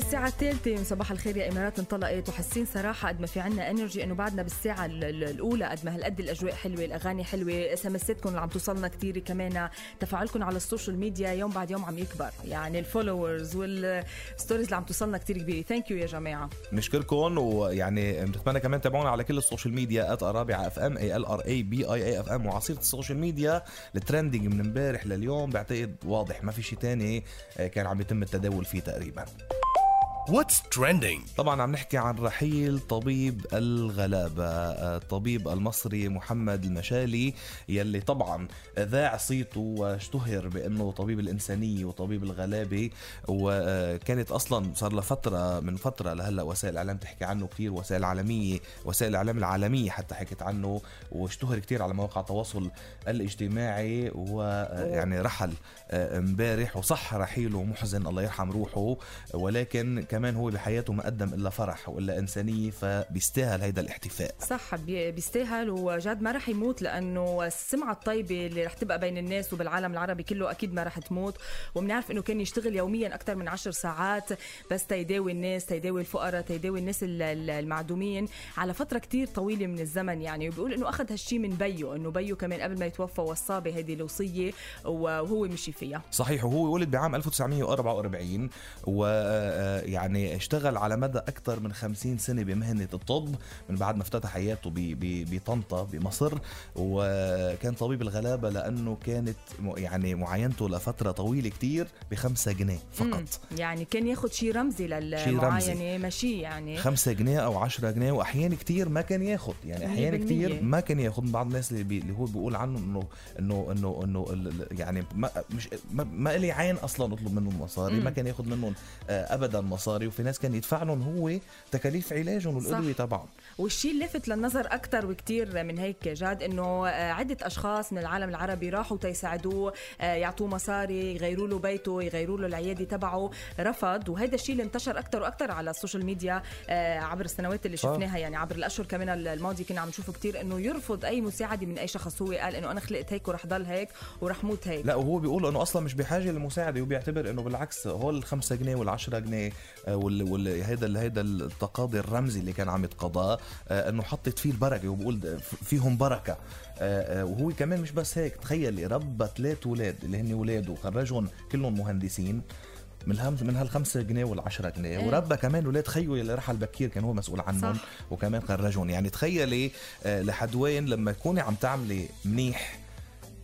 الساعة الثالثة. صباح الخير يا إمارات انطلقت وحاسين صراحة. قد ما في عنا energy إنه بعدنا بالساعة ال- ال- الأولى قد ما هالقد الأجواء حلوة الأغاني حلوة مسجاتكم اللي عم توصلنا كثير كمان. تفاعلكم على ال social media يوم بعد يوم عم يكبر. يعني ال followers وال stories اللي عم توصلنا كثير كبيرة. thank you يا جماعة. نشكركم ويعني بنتمنى كمان تابعونا على كل ال social media at رابعه FM A L R A B I A FM وعسيرة ال social media. الترندنج من امبارح لليوم بعتقد واضح ما في شيء تاني آه، كان عم يتم التداول فيه تقريبا. What's trending? طبعا عم نحكي عن رحيل طبيب الغلابة الطبيب المصري محمد المشالي يلي طبعا ذاع صيته واشتهر بأنه طبيب الإنسانية وطبيب الغلابة وكانت أصلا صار لها فترة من فترة لهلأ وسائل الإعلام تحكي عنه كثير وسائل عالمية وسائل الإعلام العالمية حتى حكت عنه واشتهر كثير على مواقع التواصل الاجتماعي ويعني رحل آه، امبارح وصح رحيله محزن الله يرحم روحه ولكن كمان هو بحياته ما قدم إلا فرح وإلا إنسانية فبيستاهل هيدا الاحتفاء. صح بي- بيستاهل وجد ما رح يموت لأنه السمعة الطيبة اللي رح تبقى بين الناس وبالعالم العربي كله أكيد ما رح تموت. وبنعرف إنه كان يشتغل يوميا أكثر من عشر ساعات بس تيداوي الناس تيداوي الفقراء تيداوي الناس ال- ال- المعدومين على فترة كتير طويلة من الزمن يعني. وبيقول إنه أخذ هالشي من بيو إنه بيو كمان قبل ما يتوفى وصاه بهيدي الوصية وهو مشي فيها. صحيح وهو ولد بعام 1944 ويعني اشتغل على مدى أكثر من 50 سنة بمهنة الطب من بعد ما افتتح حياته بطنطا بمصر. وكان طبيب الغلابة لأنه كانت يعني معاينته لفترة طويلة كتير بخمسة جنيه فقط. يعني كان ياخذ شيء رمزي للمعاينة ماشي يعني. خمسة جنيه أو عشرة جنيه واحيان كتير ما كان ياخد. يعني احيان 100% كتير ما كان ياخد. من بعض الناس اللي, بي اللي هو بيقول عنه انه انه انه إنه ال- ال- يعني ما مش ما, ما لي عين أصلا أطلب منهم مصاري. مم. ما كان ياخد منهم آه، ابدا مصاري وفي ناس كان يدفع لهم هو تكاليف علاجهم والأدوية تبعهم. والشيء اللافت للنظر أكثر وكثير من هيك جاد إنه آه، عدة أشخاص من العالم العربي راحوا تيساعدوه آه، يعطوه مصاري يغيروا له بيته يغيروا له العيادة تبعه رفض. وهذا الشيء اللي انتشر أكثر وأكثر على ال social media آه، عبر السنوات اللي. شفناها يعني عبر الأشهر كمان الماضيه كنا عم نشوفه كثير إنه يرفض أي مساعدة من أي شخص هو قال إنه أنا خلقت هيك ورح ضل هيك ورح موت هيك. لا وهو بيقول إنه أصلا مش بحاجة لمساعدة وبيعتبر إنه بالعكس هول الخمسة جنيه والعشرة جنيه آه، هيدا هيدا التقاضي الرمزي اللي كان عم يتقاضاه آه، إنه حطت فيه البركه وبقول فيهم بركة آه، وهو كمان مش بس هيك تخيلي ربى ثلاث أولاد اللي هن اولاده خرجهم كلهم مهندسين من من هالخمسة جنيه والعشرة جنيه إيه. وربى كمان ولاد خيو اللي رحل بكير كان هو مسؤول عنهم صح. وكمان خرجهم يعني تخيلي لحد وين لما تكوني عم تعملي منيح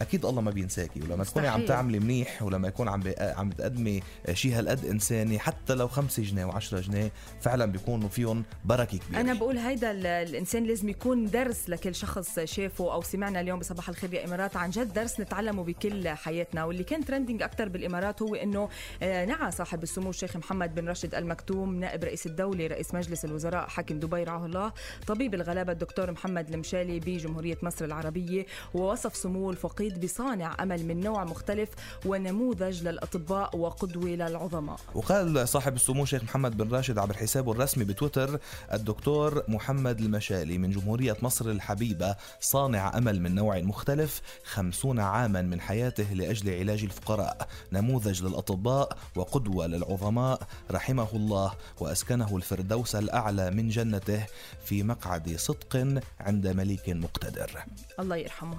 أكيد الله ما بينساكي ولما تكوني عم. تعملي منيح ولما يكون عم. عم تقدمي شيء هالقد إنساني حتى لو خمسة جنيه و10 جنيه فعلا بيكونوا فيهم بركة كبيرة أنا بقول هيدا ال- الإنسان لازم يكون درس لكل شخص شافه أو سمعنا اليوم بصباح الخير يا إمارات عن جد درس نتعلمه بكل حياتنا واللي كان ترندنج أكثر بالإمارات هو إنه آه، نعى صاحب السمو الشيخ محمد بن راشد المكتوم نائب رئيس الدولة رئيس مجلس الوزراء حاكم دبي رعاه الله طبيب الغلابة الدكتور محمد المشالي بجمهورية مصر العربية ووصف سموه الفقيد بصانع أمل من نوع مختلف ونموذج للأطباء وقدوة للعظماء. وقال صاحب السمو شيخ محمد بن راشد عبر حسابه الرسمي بتويتر الدكتور محمد المشالي من جمهورية مصر الحبيبة صانع أمل من نوع مختلف خمسون عاما من حياته لأجل علاج الفقراء. نموذج للأطباء وقدوة للعظماء رحمه الله وأسكنه الفردوس الأعلى من جنته في مقعد صدق عند مليك مقتدر. الله يرحمه.